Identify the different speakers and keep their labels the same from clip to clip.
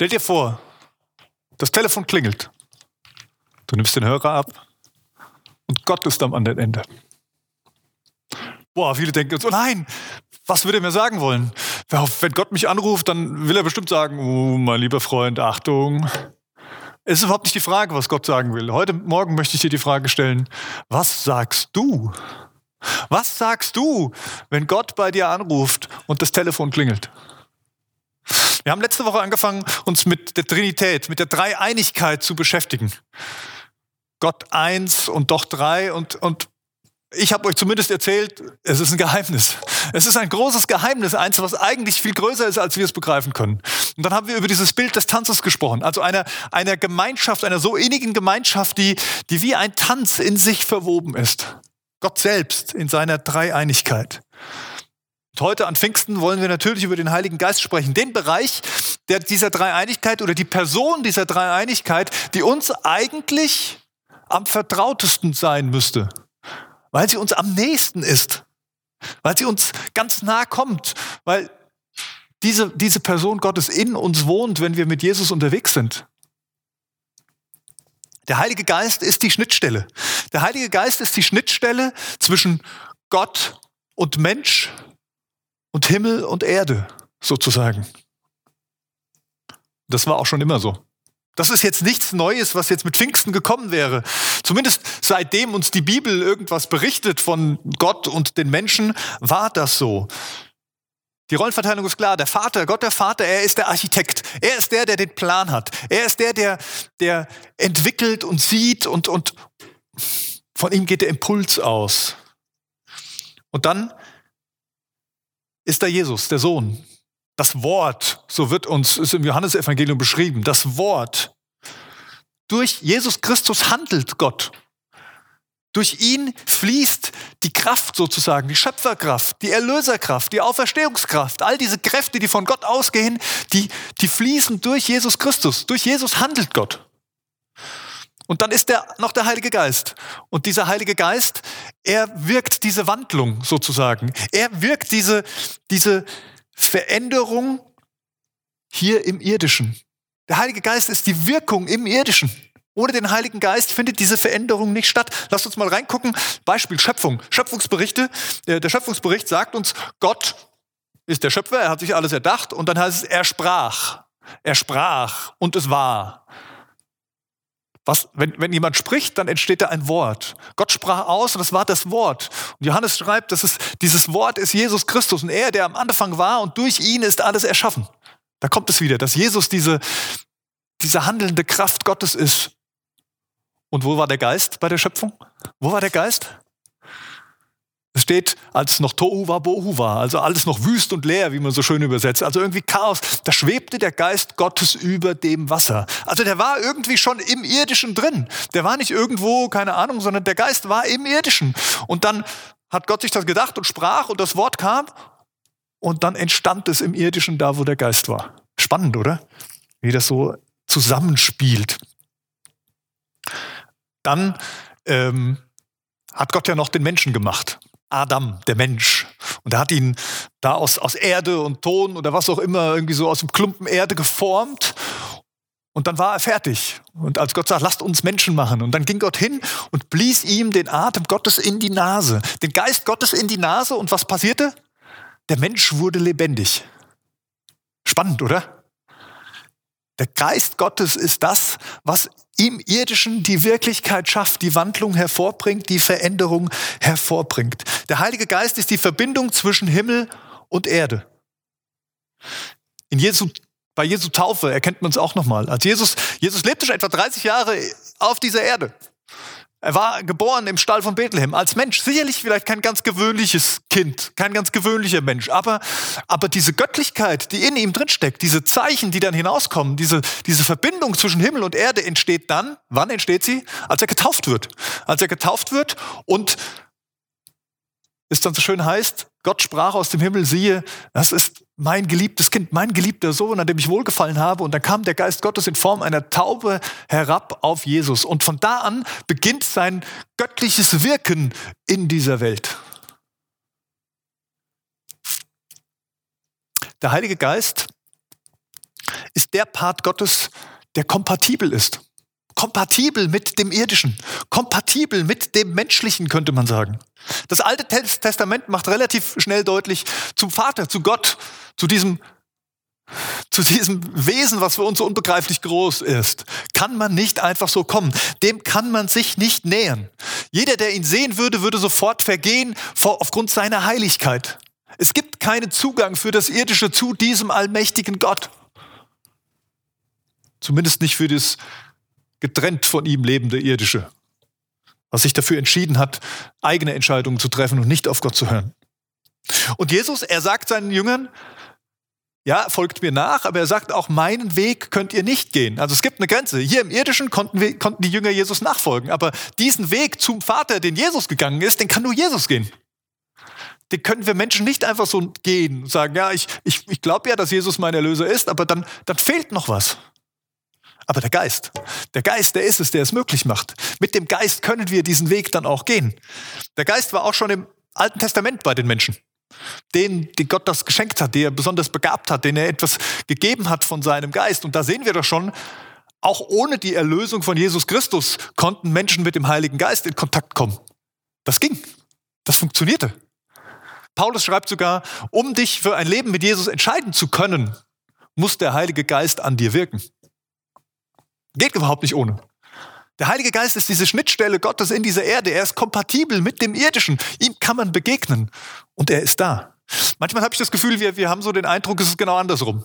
Speaker 1: Stell dir vor, das Telefon klingelt. Du nimmst den Hörer ab und Gott ist am anderen Ende. Boah, viele denken jetzt, oh nein, was würde er mir sagen wollen? Wenn Gott mich anruft, dann will er bestimmt sagen, oh, mein lieber Freund, Achtung. Es ist überhaupt nicht die Frage, was Gott sagen will. Heute Morgen möchte ich dir die Frage stellen, was sagst du? Was sagst du, wenn Gott bei dir anruft und das Telefon klingelt? Wir haben letzte Woche angefangen, uns mit der Trinität, mit der Dreieinigkeit zu beschäftigen. Gott eins und doch drei und, und ich habe euch zumindest erzählt, es ist ein Geheimnis. Es ist ein großes Geheimnis, eins, was eigentlich viel größer ist, als wir es begreifen können. Und dann haben wir über dieses Bild des Tanzes gesprochen, also einer, einer Gemeinschaft, einer so innigen Gemeinschaft, die, die wie ein Tanz in sich verwoben ist. Gott selbst in seiner Dreieinigkeit. Und heute an Pfingsten wollen wir natürlich über den Heiligen Geist sprechen. Den Bereich der, dieser Dreieinigkeit oder die Person dieser Dreieinigkeit, die uns eigentlich am vertrautesten sein müsste weil sie uns am nächsten ist, weil sie uns ganz nah kommt, weil diese, diese Person Gottes in uns wohnt, wenn wir mit Jesus unterwegs sind. Der Heilige Geist ist die Schnittstelle. Der Heilige Geist ist die Schnittstelle zwischen Gott und Mensch und Himmel und Erde sozusagen. Das war auch schon immer so. Das ist jetzt nichts Neues, was jetzt mit Pfingsten gekommen wäre. Zumindest seitdem uns die Bibel irgendwas berichtet von Gott und den Menschen, war das so. Die Rollenverteilung ist klar. Der Vater, Gott der Vater, er ist der Architekt. Er ist der, der den Plan hat. Er ist der, der, der entwickelt und sieht und, und von ihm geht der Impuls aus. Und dann ist da Jesus, der Sohn, das Wort, so wird uns ist im Johannesevangelium beschrieben, das Wort. Durch Jesus Christus handelt Gott. Durch ihn fließt die Kraft sozusagen, die Schöpferkraft, die Erlöserkraft, die Auferstehungskraft, all diese Kräfte, die von Gott ausgehen, die, die fließen durch Jesus Christus. Durch Jesus handelt Gott. Und dann ist der noch der Heilige Geist. Und dieser Heilige Geist, er wirkt diese Wandlung sozusagen. Er wirkt diese, diese, Veränderung hier im Irdischen. Der Heilige Geist ist die Wirkung im Irdischen. Ohne den Heiligen Geist findet diese Veränderung nicht statt. Lasst uns mal reingucken. Beispiel Schöpfung. Schöpfungsberichte. Der Schöpfungsbericht sagt uns, Gott ist der Schöpfer, er hat sich alles erdacht und dann heißt es, er sprach. Er sprach und es war. Was, wenn, wenn jemand spricht, dann entsteht da ein Wort. Gott sprach aus und das war das Wort. Und Johannes schreibt, dass es, dieses Wort ist Jesus Christus und er, der am Anfang war und durch ihn ist alles erschaffen. Da kommt es wieder, dass Jesus diese, diese handelnde Kraft Gottes ist. Und wo war der Geist bei der Schöpfung? Wo war der Geist? Es steht, als noch Tohu war, Bohu war, also alles noch wüst und leer, wie man so schön übersetzt. Also irgendwie Chaos. Da schwebte der Geist Gottes über dem Wasser. Also der war irgendwie schon im Irdischen drin. Der war nicht irgendwo, keine Ahnung, sondern der Geist war im Irdischen. Und dann hat Gott sich das gedacht und sprach und das Wort kam und dann entstand es im Irdischen da, wo der Geist war. Spannend, oder? Wie das so zusammenspielt. Dann ähm, hat Gott ja noch den Menschen gemacht. Adam, der Mensch. Und er hat ihn da aus, aus Erde und Ton oder was auch immer irgendwie so aus dem Klumpen Erde geformt. Und dann war er fertig. Und als Gott sagt, lasst uns Menschen machen. Und dann ging Gott hin und blies ihm den Atem Gottes in die Nase, den Geist Gottes in die Nase. Und was passierte? Der Mensch wurde lebendig. Spannend, oder? Der Geist Gottes ist das, was im Irdischen die Wirklichkeit schafft, die Wandlung hervorbringt, die Veränderung hervorbringt. Der Heilige Geist ist die Verbindung zwischen Himmel und Erde. In Jesu, bei Jesu Taufe erkennt man es auch nochmal. Als Jesus, Jesus lebte schon etwa 30 Jahre auf dieser Erde. Er war geboren im Stall von Bethlehem als Mensch. Sicherlich vielleicht kein ganz gewöhnliches Kind, kein ganz gewöhnlicher Mensch. Aber, aber diese Göttlichkeit, die in ihm drinsteckt, diese Zeichen, die dann hinauskommen, diese, diese Verbindung zwischen Himmel und Erde entsteht dann, wann entsteht sie? Als er getauft wird. Als er getauft wird und es dann so schön heißt, Gott sprach aus dem Himmel, siehe, das ist mein geliebtes Kind, mein geliebter Sohn, an dem ich wohlgefallen habe. Und dann kam der Geist Gottes in Form einer Taube herab auf Jesus. Und von da an beginnt sein göttliches Wirken in dieser Welt. Der Heilige Geist ist der Part Gottes, der kompatibel ist. Kompatibel mit dem Irdischen, kompatibel mit dem Menschlichen, könnte man sagen. Das Alte Testament macht relativ schnell deutlich, zum Vater, zu Gott, zu diesem zu diesem Wesen, was für uns so unbegreiflich groß ist, kann man nicht einfach so kommen. Dem kann man sich nicht nähern. Jeder, der ihn sehen würde, würde sofort vergehen aufgrund seiner Heiligkeit. Es gibt keinen Zugang für das Irdische zu diesem allmächtigen Gott. Zumindest nicht für das getrennt von ihm lebende Irdische, was sich dafür entschieden hat, eigene Entscheidungen zu treffen und nicht auf Gott zu hören. Und Jesus, er sagt seinen Jüngern, ja, folgt mir nach, aber er sagt auch, meinen Weg könnt ihr nicht gehen. Also es gibt eine Grenze. Hier im Irdischen konnten, wir, konnten die Jünger Jesus nachfolgen, aber diesen Weg zum Vater, den Jesus gegangen ist, den kann nur Jesus gehen. Den können wir Menschen nicht einfach so gehen und sagen, ja, ich, ich, ich glaube ja, dass Jesus mein Erlöser ist, aber dann, dann fehlt noch was. Aber der Geist, der Geist, der ist es, der es möglich macht. Mit dem Geist können wir diesen Weg dann auch gehen. Der Geist war auch schon im Alten Testament bei den Menschen den, den Gott das geschenkt hat, der er besonders begabt hat, den er etwas gegeben hat von seinem Geist. Und da sehen wir doch schon, auch ohne die Erlösung von Jesus Christus konnten Menschen mit dem Heiligen Geist in Kontakt kommen. Das ging. Das funktionierte. Paulus schreibt sogar, um dich für ein Leben mit Jesus entscheiden zu können, muss der Heilige Geist an dir wirken. Geht überhaupt nicht ohne. Der Heilige Geist ist diese Schnittstelle Gottes in dieser Erde. Er ist kompatibel mit dem Irdischen. Ihm kann man begegnen und er ist da. Manchmal habe ich das Gefühl, wir, wir haben so den Eindruck, es ist genau andersrum.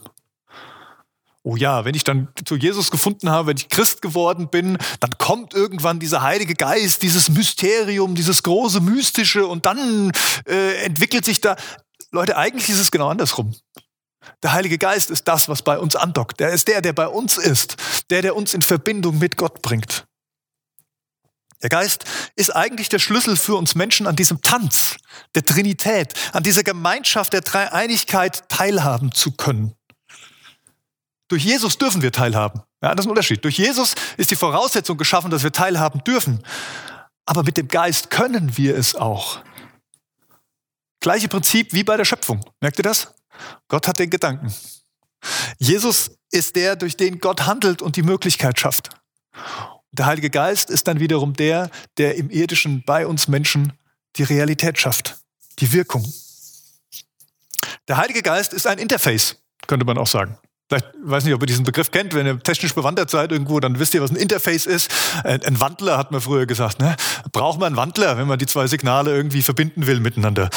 Speaker 1: Oh ja, wenn ich dann zu Jesus gefunden habe, wenn ich Christ geworden bin, dann kommt irgendwann dieser Heilige Geist, dieses Mysterium, dieses große Mystische und dann äh, entwickelt sich da. Leute, eigentlich ist es genau andersrum. Der Heilige Geist ist das, was bei uns andockt. Der ist der, der bei uns ist, der, der uns in Verbindung mit Gott bringt. Der Geist ist eigentlich der Schlüssel für uns Menschen an diesem Tanz der Trinität, an dieser Gemeinschaft der Dreieinigkeit teilhaben zu können. Durch Jesus dürfen wir teilhaben. Ja, das ist ein Unterschied. Durch Jesus ist die Voraussetzung geschaffen, dass wir teilhaben dürfen. Aber mit dem Geist können wir es auch. Gleiche Prinzip wie bei der Schöpfung. Merkt ihr das? Gott hat den Gedanken. Jesus ist der, durch den Gott handelt und die Möglichkeit schafft. Der Heilige Geist ist dann wiederum der, der im irdischen bei uns Menschen die Realität schafft, die Wirkung. Der Heilige Geist ist ein Interface, könnte man auch sagen. Vielleicht, weiß nicht, ob ihr diesen Begriff kennt, wenn ihr technisch bewandert seid irgendwo, dann wisst ihr, was ein Interface ist. Ein Wandler hat man früher gesagt. Ne? Braucht man einen Wandler, wenn man die zwei Signale irgendwie verbinden will miteinander.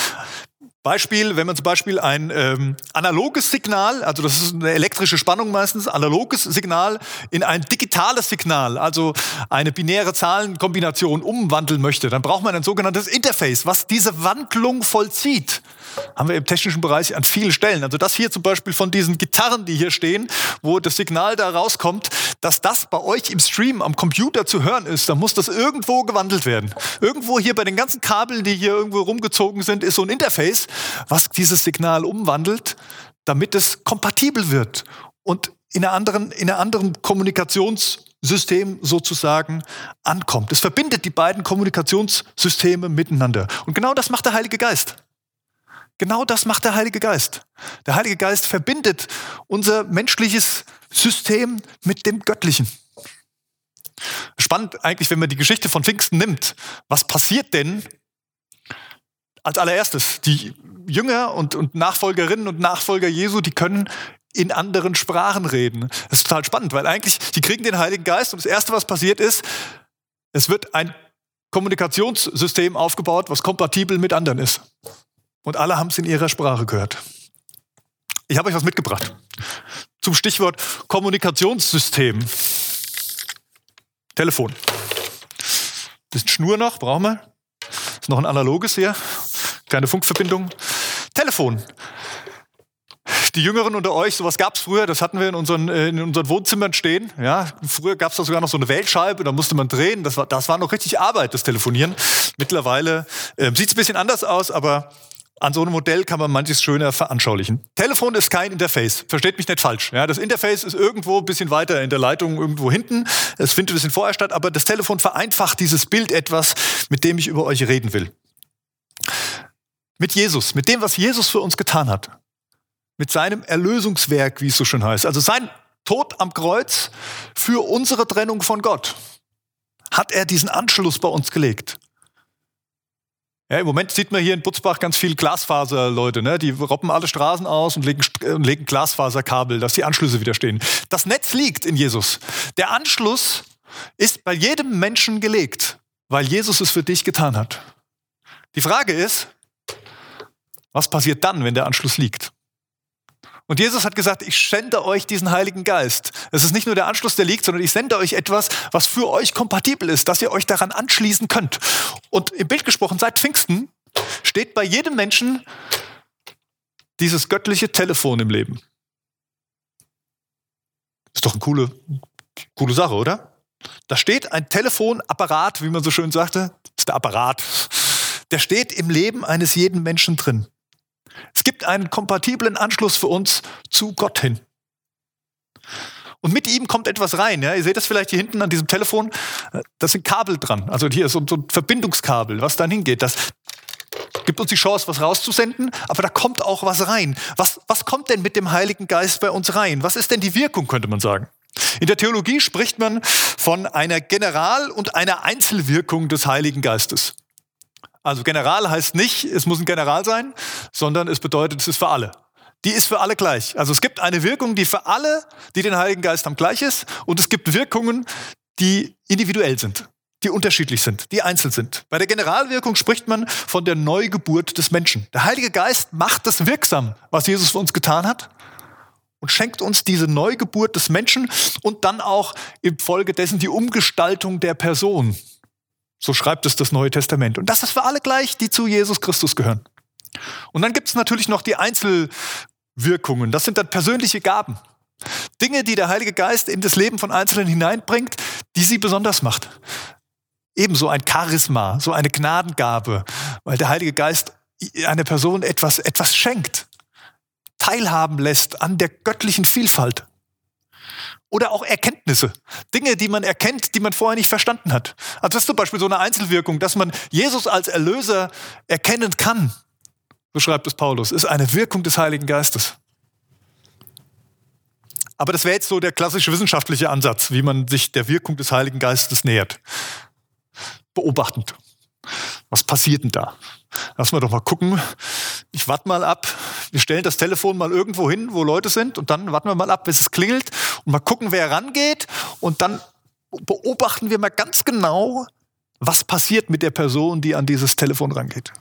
Speaker 1: Beispiel, wenn man zum Beispiel ein ähm, analoges Signal, also das ist eine elektrische Spannung meistens, analoges Signal in ein digitales Signal, also eine binäre Zahlenkombination umwandeln möchte, dann braucht man ein sogenanntes Interface, was diese Wandlung vollzieht haben wir im technischen Bereich an vielen Stellen. Also das hier zum Beispiel von diesen Gitarren, die hier stehen, wo das Signal da rauskommt, dass das bei euch im Stream am Computer zu hören ist, dann muss das irgendwo gewandelt werden. Irgendwo hier bei den ganzen Kabeln, die hier irgendwo rumgezogen sind, ist so ein Interface, was dieses Signal umwandelt, damit es kompatibel wird und in einer anderen, in einer anderen Kommunikationssystem sozusagen ankommt. Es verbindet die beiden Kommunikationssysteme miteinander. Und genau das macht der Heilige Geist. Genau das macht der Heilige Geist. Der Heilige Geist verbindet unser menschliches System mit dem Göttlichen. Spannend eigentlich, wenn man die Geschichte von Pfingsten nimmt. Was passiert denn als allererstes? Die Jünger und, und Nachfolgerinnen und Nachfolger Jesu, die können in anderen Sprachen reden. Das ist total spannend, weil eigentlich, die kriegen den Heiligen Geist und das Erste, was passiert ist, es wird ein Kommunikationssystem aufgebaut, was kompatibel mit anderen ist. Und alle haben es in ihrer Sprache gehört. Ich habe euch was mitgebracht. Zum Stichwort Kommunikationssystem. Telefon. Bisschen Schnur noch, brauchen wir. Ist noch ein analoges hier. Kleine Funkverbindung. Telefon. Die Jüngeren unter euch, sowas gab es früher, das hatten wir in unseren, äh, in unseren Wohnzimmern stehen. Ja, früher gab es da sogar noch so eine Wählscheibe, da musste man drehen. Das war, das war noch richtig Arbeit, das Telefonieren. Mittlerweile äh, sieht es ein bisschen anders aus, aber an so einem Modell kann man manches schöner veranschaulichen. Telefon ist kein Interface, versteht mich nicht falsch. Ja, das Interface ist irgendwo ein bisschen weiter in der Leitung, irgendwo hinten. Es findet ein bisschen vorher statt, aber das Telefon vereinfacht dieses Bild etwas, mit dem ich über euch reden will. Mit Jesus, mit dem, was Jesus für uns getan hat, mit seinem Erlösungswerk, wie es so schön heißt. Also sein Tod am Kreuz für unsere Trennung von Gott hat er diesen Anschluss bei uns gelegt. Ja, Im Moment sieht man hier in Butzbach ganz viel Glasfaserleute, ne? die roppen alle Straßen aus und legen, äh, legen Glasfaserkabel, dass die Anschlüsse wieder stehen. Das Netz liegt in Jesus. Der Anschluss ist bei jedem Menschen gelegt, weil Jesus es für dich getan hat. Die Frage ist, was passiert dann, wenn der Anschluss liegt? Und Jesus hat gesagt, ich sende euch diesen Heiligen Geist. Es ist nicht nur der Anschluss, der liegt, sondern ich sende euch etwas, was für euch kompatibel ist, dass ihr euch daran anschließen könnt. Und im Bild gesprochen, seit Pfingsten steht bei jedem Menschen dieses göttliche Telefon im Leben. Ist doch eine coole, coole Sache, oder? Da steht ein Telefonapparat, wie man so schön sagte, ist der Apparat. Der steht im Leben eines jeden Menschen drin. Gibt einen kompatiblen Anschluss für uns zu Gott hin. Und mit ihm kommt etwas rein. Ja? Ihr seht das vielleicht hier hinten an diesem Telefon. Da sind Kabel dran. Also hier ist so ein Verbindungskabel, was dann hingeht. Das gibt uns die Chance, was rauszusenden, aber da kommt auch was rein. Was, was kommt denn mit dem Heiligen Geist bei uns rein? Was ist denn die Wirkung, könnte man sagen? In der Theologie spricht man von einer General- und einer Einzelwirkung des Heiligen Geistes. Also General heißt nicht, es muss ein General sein, sondern es bedeutet, es ist für alle. Die ist für alle gleich. Also es gibt eine Wirkung, die für alle, die den Heiligen Geist haben, gleich ist. Und es gibt Wirkungen, die individuell sind, die unterschiedlich sind, die einzeln sind. Bei der Generalwirkung spricht man von der Neugeburt des Menschen. Der Heilige Geist macht das wirksam, was Jesus für uns getan hat und schenkt uns diese Neugeburt des Menschen und dann auch infolgedessen die Umgestaltung der Person. So schreibt es das Neue Testament. Und das ist für alle gleich, die zu Jesus Christus gehören. Und dann gibt es natürlich noch die Einzelwirkungen. Das sind dann persönliche Gaben. Dinge, die der Heilige Geist in das Leben von Einzelnen hineinbringt, die sie besonders macht. Ebenso ein Charisma, so eine Gnadengabe, weil der Heilige Geist einer Person etwas, etwas schenkt, teilhaben lässt an der göttlichen Vielfalt. Oder auch Erkenntnisse. Dinge, die man erkennt, die man vorher nicht verstanden hat. Also das ist zum Beispiel so eine Einzelwirkung, dass man Jesus als Erlöser erkennen kann. So schreibt es Paulus. Ist eine Wirkung des Heiligen Geistes. Aber das wäre jetzt so der klassische wissenschaftliche Ansatz, wie man sich der Wirkung des Heiligen Geistes nähert. Beobachtend. Was passiert denn da? Lass mal doch mal gucken. Ich warte mal ab. Wir stellen das Telefon mal irgendwo hin, wo Leute sind und dann warten wir mal ab, bis es klingelt und mal gucken, wer rangeht und dann beobachten wir mal ganz genau, was passiert mit der Person, die an dieses Telefon rangeht.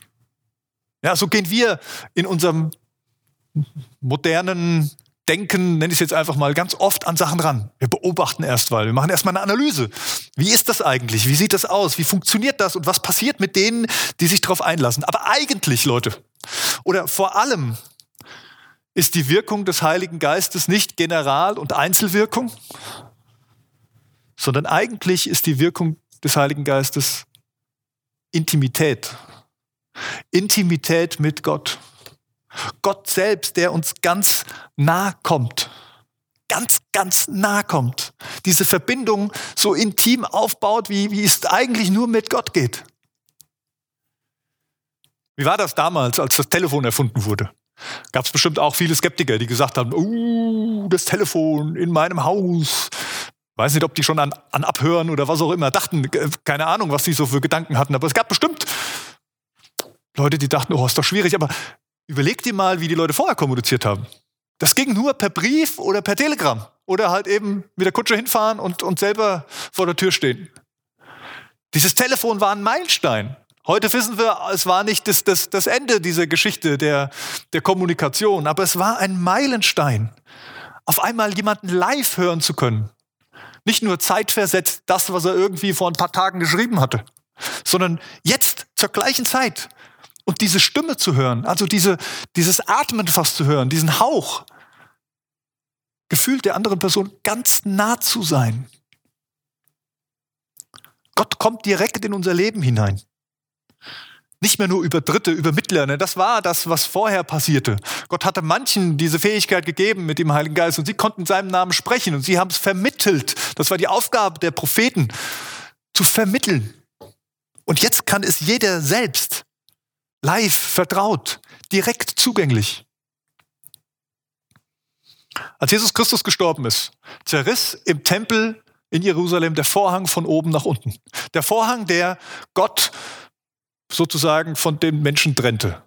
Speaker 1: Ja, so gehen wir in unserem modernen denken, nenne ich es jetzt einfach mal, ganz oft an Sachen ran. Wir beobachten erst mal, wir machen erstmal eine Analyse. Wie ist das eigentlich? Wie sieht das aus? Wie funktioniert das? Und was passiert mit denen, die sich darauf einlassen? Aber eigentlich, Leute, oder vor allem ist die Wirkung des Heiligen Geistes nicht General- und Einzelwirkung, sondern eigentlich ist die Wirkung des Heiligen Geistes Intimität. Intimität mit Gott. Gott selbst, der uns ganz nah kommt. Ganz, ganz nah kommt. Diese Verbindung so intim aufbaut, wie, wie es eigentlich nur mit Gott geht. Wie war das damals, als das Telefon erfunden wurde? Gab es bestimmt auch viele Skeptiker, die gesagt haben, uh, das Telefon in meinem Haus. Weiß nicht, ob die schon an, an Abhören oder was auch immer dachten. Äh, keine Ahnung, was sie so für Gedanken hatten. Aber es gab bestimmt Leute, die dachten, oh, ist doch schwierig. Aber Überleg dir mal, wie die Leute vorher kommuniziert haben. Das ging nur per Brief oder per Telegramm. Oder halt eben mit der Kutsche hinfahren und, und selber vor der Tür stehen. Dieses Telefon war ein Meilenstein. Heute wissen wir, es war nicht das, das, das Ende dieser Geschichte der, der Kommunikation, aber es war ein Meilenstein. Auf einmal jemanden live hören zu können. Nicht nur zeitversetzt das, was er irgendwie vor ein paar Tagen geschrieben hatte, sondern jetzt zur gleichen Zeit und diese Stimme zu hören, also diese, dieses Atmen fast zu hören, diesen Hauch, gefühlt der anderen Person ganz nah zu sein. Gott kommt direkt in unser Leben hinein. Nicht mehr nur über Dritte, über Mittler. Ne? Das war das, was vorher passierte. Gott hatte manchen diese Fähigkeit gegeben mit dem Heiligen Geist und sie konnten in seinem Namen sprechen und sie haben es vermittelt. Das war die Aufgabe der Propheten, zu vermitteln. Und jetzt kann es jeder selbst live, vertraut, direkt zugänglich. Als Jesus Christus gestorben ist, zerriss im Tempel in Jerusalem der Vorhang von oben nach unten. Der Vorhang, der Gott sozusagen von den Menschen trennte.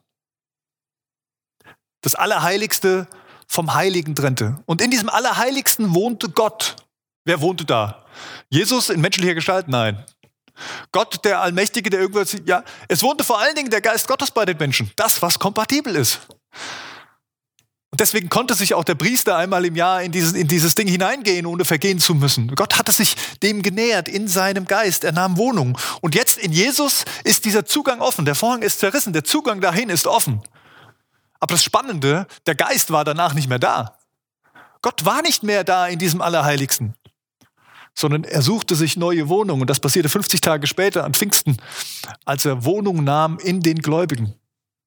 Speaker 1: Das Allerheiligste vom Heiligen trennte. Und in diesem Allerheiligsten wohnte Gott. Wer wohnte da? Jesus in menschlicher Gestalt? Nein. Gott, der Allmächtige, der irgendwas, ja, es wohnte vor allen Dingen der Geist Gottes bei den Menschen. Das, was kompatibel ist. Deswegen konnte sich auch der Priester einmal im Jahr in dieses, in dieses Ding hineingehen, ohne vergehen zu müssen. Gott hatte sich dem genähert in seinem Geist. Er nahm Wohnung. Und jetzt in Jesus ist dieser Zugang offen. Der Vorhang ist zerrissen. Der Zugang dahin ist offen. Aber das Spannende, der Geist war danach nicht mehr da. Gott war nicht mehr da in diesem Allerheiligsten, sondern er suchte sich neue Wohnungen. Und das passierte 50 Tage später an Pfingsten, als er Wohnung nahm in den Gläubigen,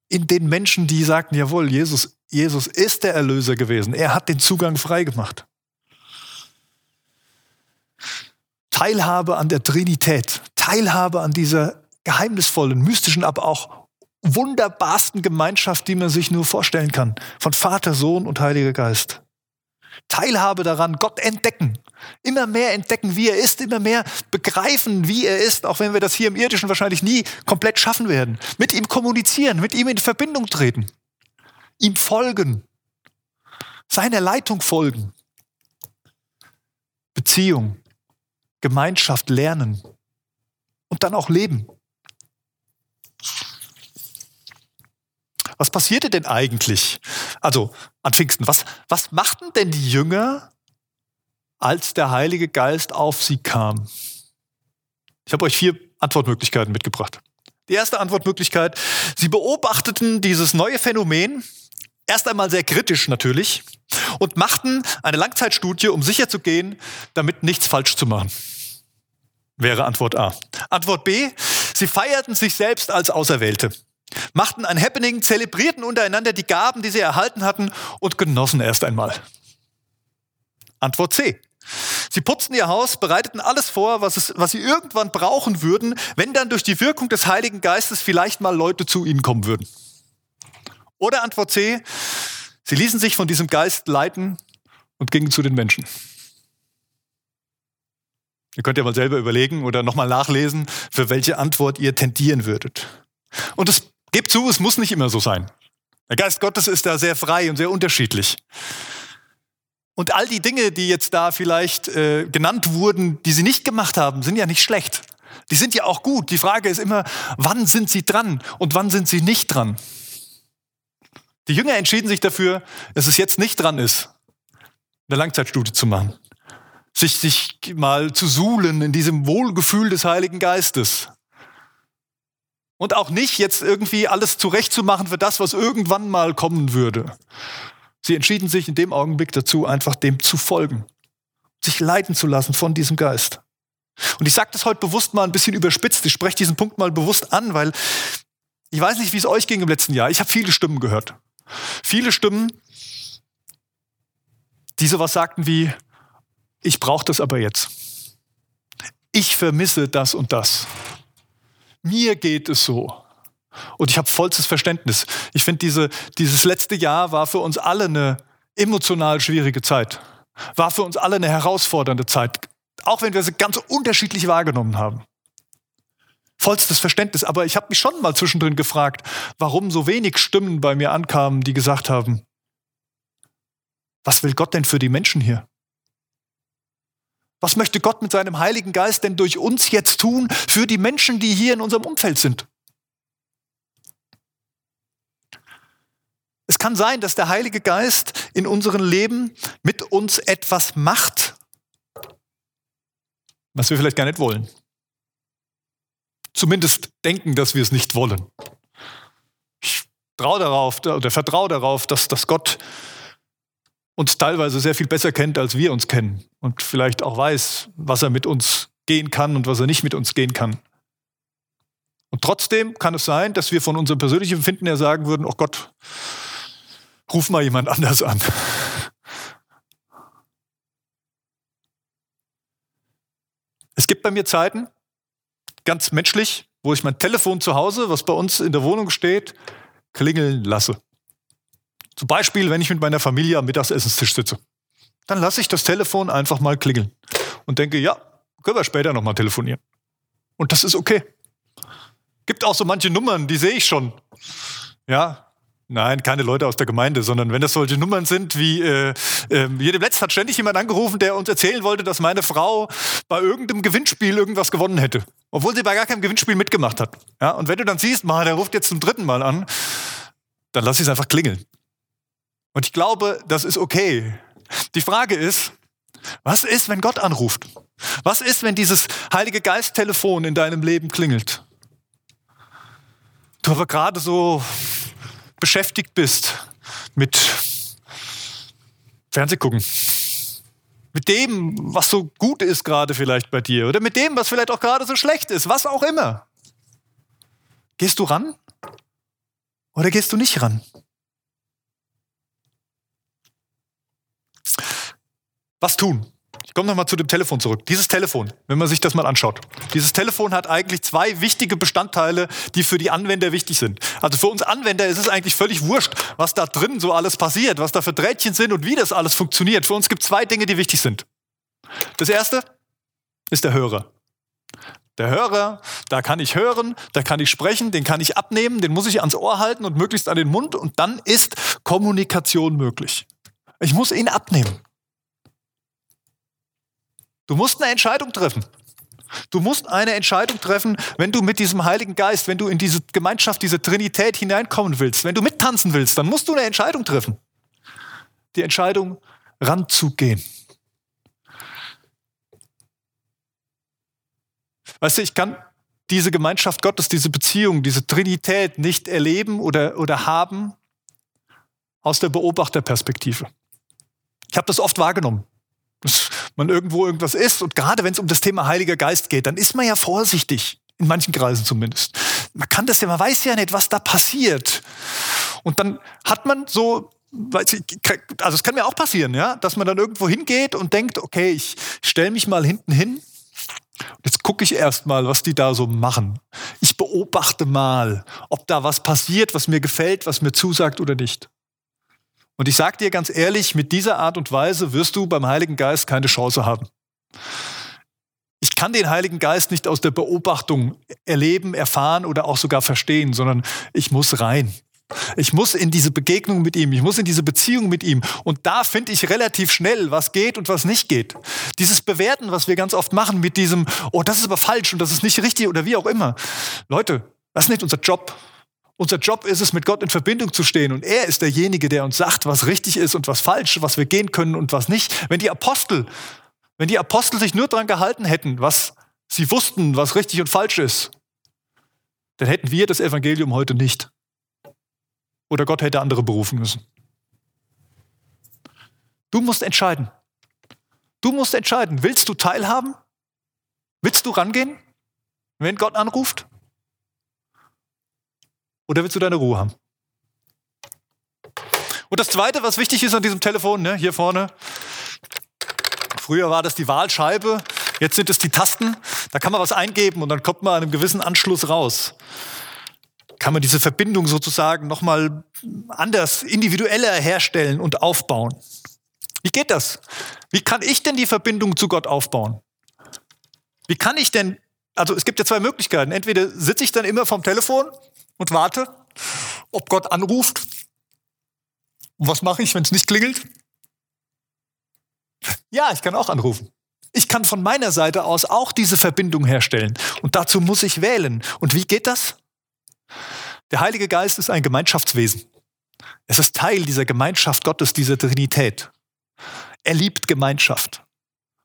Speaker 1: in den Menschen, die sagten, jawohl, Jesus, Jesus ist der Erlöser gewesen. Er hat den Zugang freigemacht. Teilhabe an der Trinität, Teilhabe an dieser geheimnisvollen, mystischen, aber auch wunderbarsten Gemeinschaft, die man sich nur vorstellen kann. Von Vater, Sohn und Heiliger Geist. Teilhabe daran, Gott entdecken. Immer mehr entdecken, wie er ist, immer mehr begreifen, wie er ist, auch wenn wir das hier im irdischen wahrscheinlich nie komplett schaffen werden. Mit ihm kommunizieren, mit ihm in Verbindung treten, ihm folgen, seiner Leitung folgen. Beziehung, Gemeinschaft lernen und dann auch leben. Was passierte denn eigentlich? Also an Pfingsten, was, was machten denn die Jünger, als der Heilige Geist auf sie kam? Ich habe euch vier Antwortmöglichkeiten mitgebracht. Die erste Antwortmöglichkeit, sie beobachteten dieses neue Phänomen, erst einmal sehr kritisch natürlich, und machten eine Langzeitstudie, um sicherzugehen, damit nichts falsch zu machen. Wäre Antwort A. Antwort B, sie feierten sich selbst als Auserwählte machten ein Happening, zelebrierten untereinander die Gaben, die sie erhalten hatten und genossen erst einmal. Antwort C. Sie putzten ihr Haus, bereiteten alles vor, was, es, was sie irgendwann brauchen würden, wenn dann durch die Wirkung des Heiligen Geistes vielleicht mal Leute zu ihnen kommen würden. Oder Antwort C. Sie ließen sich von diesem Geist leiten und gingen zu den Menschen. Ihr könnt ja mal selber überlegen oder nochmal nachlesen, für welche Antwort ihr tendieren würdet. Und es Gebt zu, es muss nicht immer so sein. Der Geist Gottes ist da sehr frei und sehr unterschiedlich. Und all die Dinge, die jetzt da vielleicht äh, genannt wurden, die sie nicht gemacht haben, sind ja nicht schlecht. Die sind ja auch gut. Die Frage ist immer, wann sind sie dran und wann sind sie nicht dran? Die Jünger entschieden sich dafür, dass es jetzt nicht dran ist, eine Langzeitstudie zu machen. Sich, sich mal zu suhlen in diesem Wohlgefühl des Heiligen Geistes. Und auch nicht jetzt irgendwie alles zurechtzumachen für das, was irgendwann mal kommen würde. Sie entschieden sich in dem Augenblick dazu, einfach dem zu folgen, sich leiten zu lassen von diesem Geist. Und ich sage das heute bewusst mal ein bisschen überspitzt. Ich spreche diesen Punkt mal bewusst an, weil ich weiß nicht, wie es euch ging im letzten Jahr. Ich habe viele Stimmen gehört. Viele Stimmen, die sowas sagten wie, ich brauche das aber jetzt. Ich vermisse das und das. Mir geht es so. Und ich habe vollstes Verständnis. Ich finde, diese, dieses letzte Jahr war für uns alle eine emotional schwierige Zeit. War für uns alle eine herausfordernde Zeit. Auch wenn wir sie ganz unterschiedlich wahrgenommen haben. Vollstes Verständnis. Aber ich habe mich schon mal zwischendrin gefragt, warum so wenig Stimmen bei mir ankamen, die gesagt haben, was will Gott denn für die Menschen hier? Was möchte Gott mit seinem Heiligen Geist denn durch uns jetzt tun für die Menschen, die hier in unserem Umfeld sind? Es kann sein, dass der Heilige Geist in unserem Leben mit uns etwas macht, was wir vielleicht gar nicht wollen. Zumindest denken, dass wir es nicht wollen. Ich traue darauf oder vertraue darauf, dass, dass Gott uns teilweise sehr viel besser kennt, als wir uns kennen und vielleicht auch weiß, was er mit uns gehen kann und was er nicht mit uns gehen kann. Und trotzdem kann es sein, dass wir von unserem persönlichen Empfinden her sagen würden, oh Gott, ruf mal jemand anders an. Es gibt bei mir Zeiten, ganz menschlich, wo ich mein Telefon zu Hause, was bei uns in der Wohnung steht, klingeln lasse. Zum Beispiel, wenn ich mit meiner Familie am Mittagsessenstisch sitze. dann lasse ich das Telefon einfach mal klingeln und denke, ja, können wir später nochmal telefonieren. Und das ist okay. Gibt auch so manche Nummern, die sehe ich schon. Ja, Nein, keine Leute aus der Gemeinde, sondern wenn das solche Nummern sind wie, äh, äh, dem Letzten hat ständig jemand angerufen, der uns erzählen wollte, dass meine Frau bei irgendeinem Gewinnspiel irgendwas gewonnen hätte. Obwohl sie bei gar keinem Gewinnspiel mitgemacht hat. Ja, und wenn du dann siehst, mal, der ruft jetzt zum dritten Mal an, dann lass ich es einfach klingeln. Und ich glaube, das ist okay. Die Frage ist, was ist, wenn Gott anruft? Was ist, wenn dieses Heilige Geist-Telefon in deinem Leben klingelt? Du aber gerade so beschäftigt bist mit Fernsehgucken, mit dem, was so gut ist gerade vielleicht bei dir oder mit dem, was vielleicht auch gerade so schlecht ist, was auch immer. Gehst du ran oder gehst du nicht ran? Was tun? Ich komme nochmal zu dem Telefon zurück. Dieses Telefon, wenn man sich das mal anschaut. Dieses Telefon hat eigentlich zwei wichtige Bestandteile, die für die Anwender wichtig sind. Also für uns Anwender ist es eigentlich völlig wurscht, was da drin so alles passiert, was da für Drähtchen sind und wie das alles funktioniert. Für uns gibt es zwei Dinge, die wichtig sind. Das erste ist der Hörer. Der Hörer, da kann ich hören, da kann ich sprechen, den kann ich abnehmen, den muss ich ans Ohr halten und möglichst an den Mund und dann ist Kommunikation möglich. Ich muss ihn abnehmen. Du musst eine Entscheidung treffen. Du musst eine Entscheidung treffen, wenn du mit diesem Heiligen Geist, wenn du in diese Gemeinschaft, diese Trinität hineinkommen willst, wenn du mittanzen willst, dann musst du eine Entscheidung treffen. Die Entscheidung, ranzugehen. Weißt du, ich kann diese Gemeinschaft Gottes, diese Beziehung, diese Trinität nicht erleben oder, oder haben aus der Beobachterperspektive. Ich habe das oft wahrgenommen man irgendwo irgendwas ist. Und gerade wenn es um das Thema Heiliger Geist geht, dann ist man ja vorsichtig. In manchen Kreisen zumindest. Man kann das ja, man weiß ja nicht, was da passiert. Und dann hat man so, also es kann mir auch passieren, ja, dass man dann irgendwo hingeht und denkt, okay, ich stelle mich mal hinten hin. Jetzt gucke ich erst mal, was die da so machen. Ich beobachte mal, ob da was passiert, was mir gefällt, was mir zusagt oder nicht. Und ich sage dir ganz ehrlich, mit dieser Art und Weise wirst du beim Heiligen Geist keine Chance haben. Ich kann den Heiligen Geist nicht aus der Beobachtung erleben, erfahren oder auch sogar verstehen, sondern ich muss rein. Ich muss in diese Begegnung mit ihm, ich muss in diese Beziehung mit ihm. Und da finde ich relativ schnell, was geht und was nicht geht. Dieses Bewerten, was wir ganz oft machen mit diesem, oh, das ist aber falsch und das ist nicht richtig oder wie auch immer. Leute, das ist nicht unser Job. Unser Job ist es, mit Gott in Verbindung zu stehen. Und er ist derjenige, der uns sagt, was richtig ist und was falsch, was wir gehen können und was nicht. Wenn die Apostel, wenn die Apostel sich nur daran gehalten hätten, was sie wussten, was richtig und falsch ist, dann hätten wir das Evangelium heute nicht. Oder Gott hätte andere berufen müssen. Du musst entscheiden. Du musst entscheiden. Willst du teilhaben? Willst du rangehen, wenn Gott anruft? Oder willst du deine Ruhe haben? Und das Zweite, was wichtig ist an diesem Telefon, ne, hier vorne, früher war das die Wahlscheibe, jetzt sind es die Tasten. Da kann man was eingeben und dann kommt man an einem gewissen Anschluss raus. Kann man diese Verbindung sozusagen nochmal anders, individueller herstellen und aufbauen. Wie geht das? Wie kann ich denn die Verbindung zu Gott aufbauen? Wie kann ich denn, also es gibt ja zwei Möglichkeiten. Entweder sitze ich dann immer vom Telefon und warte, ob Gott anruft. Und was mache ich, wenn es nicht klingelt? Ja, ich kann auch anrufen. Ich kann von meiner Seite aus auch diese Verbindung herstellen. Und dazu muss ich wählen. Und wie geht das? Der Heilige Geist ist ein Gemeinschaftswesen. Es ist Teil dieser Gemeinschaft Gottes, dieser Trinität. Er liebt Gemeinschaft.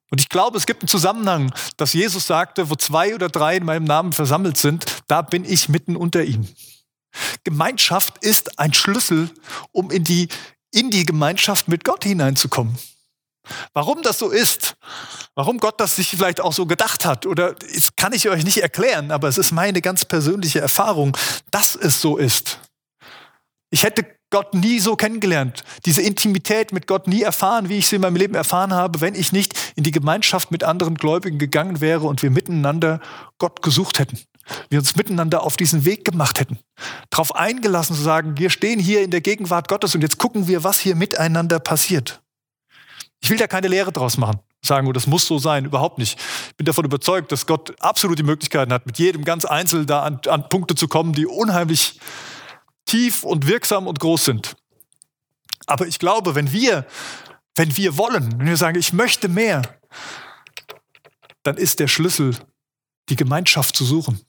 Speaker 1: Und ich glaube, es gibt einen Zusammenhang, dass Jesus sagte, wo zwei oder drei in meinem Namen versammelt sind, da bin ich mitten unter ihnen. Gemeinschaft ist ein Schlüssel, um in die, in die Gemeinschaft mit Gott hineinzukommen. Warum das so ist, warum Gott das sich vielleicht auch so gedacht hat, oder das kann ich euch nicht erklären, aber es ist meine ganz persönliche Erfahrung, dass es so ist. Ich hätte Gott nie so kennengelernt, diese Intimität mit Gott nie erfahren, wie ich sie in meinem Leben erfahren habe, wenn ich nicht in die Gemeinschaft mit anderen Gläubigen gegangen wäre und wir miteinander Gott gesucht hätten. Wir uns miteinander auf diesen Weg gemacht hätten. Darauf eingelassen zu sagen, wir stehen hier in der Gegenwart Gottes und jetzt gucken wir, was hier miteinander passiert. Ich will da keine Lehre draus machen. Sagen, oh, das muss so sein. Überhaupt nicht. Ich bin davon überzeugt, dass Gott absolut die Möglichkeiten hat, mit jedem ganz einzeln da an, an Punkte zu kommen, die unheimlich tief und wirksam und groß sind. Aber ich glaube, wenn wir, wenn wir wollen, wenn wir sagen, ich möchte mehr, dann ist der Schlüssel, die Gemeinschaft zu suchen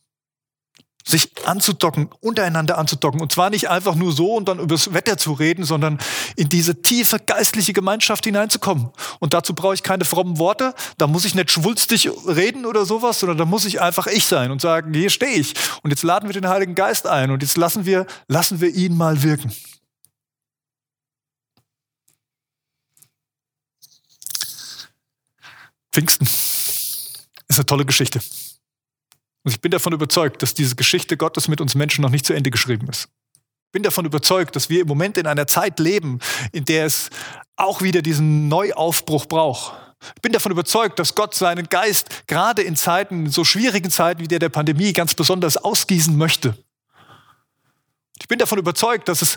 Speaker 1: sich anzudocken, untereinander anzudocken. Und zwar nicht einfach nur so und dann über das Wetter zu reden, sondern in diese tiefe geistliche Gemeinschaft hineinzukommen. Und dazu brauche ich keine frommen Worte. Da muss ich nicht schwulstig reden oder sowas, sondern da muss ich einfach ich sein und sagen, hier stehe ich. Und jetzt laden wir den Heiligen Geist ein und jetzt lassen wir, lassen wir ihn mal wirken. Pfingsten ist eine tolle Geschichte. Und ich bin davon überzeugt, dass diese Geschichte Gottes mit uns Menschen noch nicht zu Ende geschrieben ist. Ich bin davon überzeugt, dass wir im Moment in einer Zeit leben, in der es auch wieder diesen Neuaufbruch braucht. Ich bin davon überzeugt, dass Gott seinen Geist gerade in Zeiten, so schwierigen Zeiten wie der der Pandemie, ganz besonders ausgießen möchte. Ich bin davon überzeugt, dass es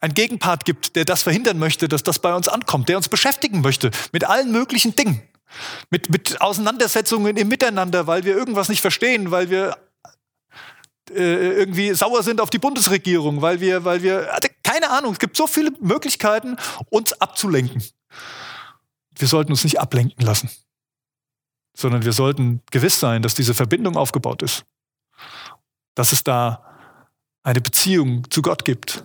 Speaker 1: einen Gegenpart gibt, der das verhindern möchte, dass das bei uns ankommt, der uns beschäftigen möchte mit allen möglichen Dingen. Mit, mit Auseinandersetzungen im Miteinander, weil wir irgendwas nicht verstehen, weil wir äh, irgendwie sauer sind auf die Bundesregierung, weil wir, weil wir, keine Ahnung, es gibt so viele Möglichkeiten, uns abzulenken. Wir sollten uns nicht ablenken lassen, sondern wir sollten gewiss sein, dass diese Verbindung aufgebaut ist, dass es da eine Beziehung zu Gott gibt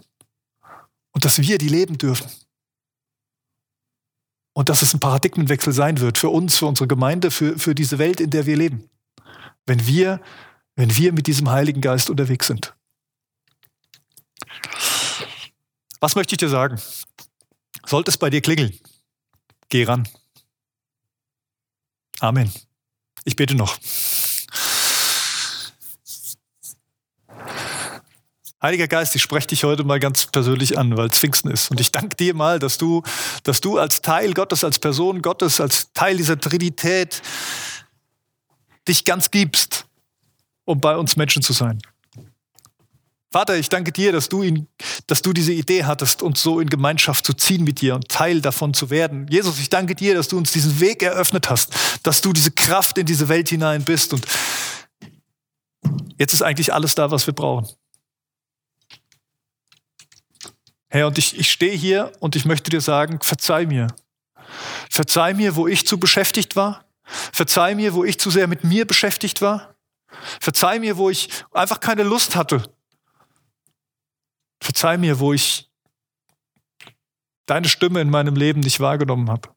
Speaker 1: und dass wir die leben dürfen. Und dass es ein Paradigmenwechsel sein wird für uns, für unsere Gemeinde, für, für diese Welt, in der wir leben. Wenn wir, wenn wir mit diesem Heiligen Geist unterwegs sind. Was möchte ich dir sagen? Sollte es bei dir klingeln, geh ran. Amen. Ich bete noch. Heiliger Geist, ich spreche dich heute mal ganz persönlich an, weil es Pfingsten ist. Und ich danke dir mal, dass du, dass du als Teil Gottes, als Person Gottes, als Teil dieser Trinität dich ganz gibst, um bei uns Menschen zu sein. Vater, ich danke dir, dass du, ihn, dass du diese Idee hattest, uns so in Gemeinschaft zu ziehen mit dir und Teil davon zu werden. Jesus, ich danke dir, dass du uns diesen Weg eröffnet hast, dass du diese Kraft in diese Welt hinein bist. Und jetzt ist eigentlich alles da, was wir brauchen. Herr, und ich, ich stehe hier und ich möchte dir sagen, verzeih mir. Verzeih mir, wo ich zu beschäftigt war. Verzeih mir, wo ich zu sehr mit mir beschäftigt war. Verzeih mir, wo ich einfach keine Lust hatte. Verzeih mir, wo ich deine Stimme in meinem Leben nicht wahrgenommen habe.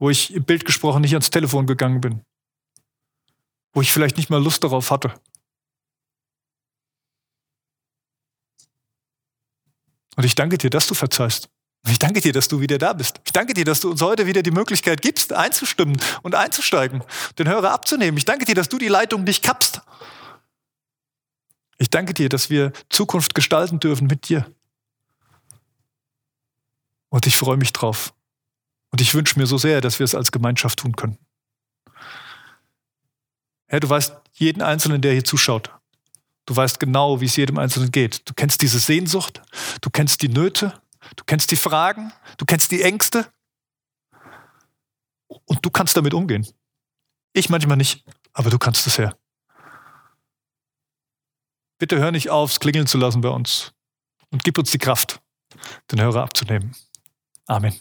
Speaker 1: Wo ich im Bild gesprochen nicht ans Telefon gegangen bin. Wo ich vielleicht nicht mal Lust darauf hatte. Und ich danke dir, dass du verzeihst. Ich danke dir, dass du wieder da bist. Ich danke dir, dass du uns heute wieder die Möglichkeit gibst, einzustimmen und einzusteigen, den Hörer abzunehmen. Ich danke dir, dass du die Leitung nicht kappst. Ich danke dir, dass wir Zukunft gestalten dürfen mit dir. Und ich freue mich drauf. Und ich wünsche mir so sehr, dass wir es als Gemeinschaft tun können. Herr, du weißt jeden Einzelnen, der hier zuschaut. Du weißt genau, wie es jedem Einzelnen geht. Du kennst diese Sehnsucht, du kennst die Nöte, du kennst die Fragen, du kennst die Ängste. Und du kannst damit umgehen. Ich manchmal nicht, aber du kannst es her. Bitte hör nicht auf, es klingeln zu lassen bei uns. Und gib uns die Kraft, den Hörer abzunehmen. Amen.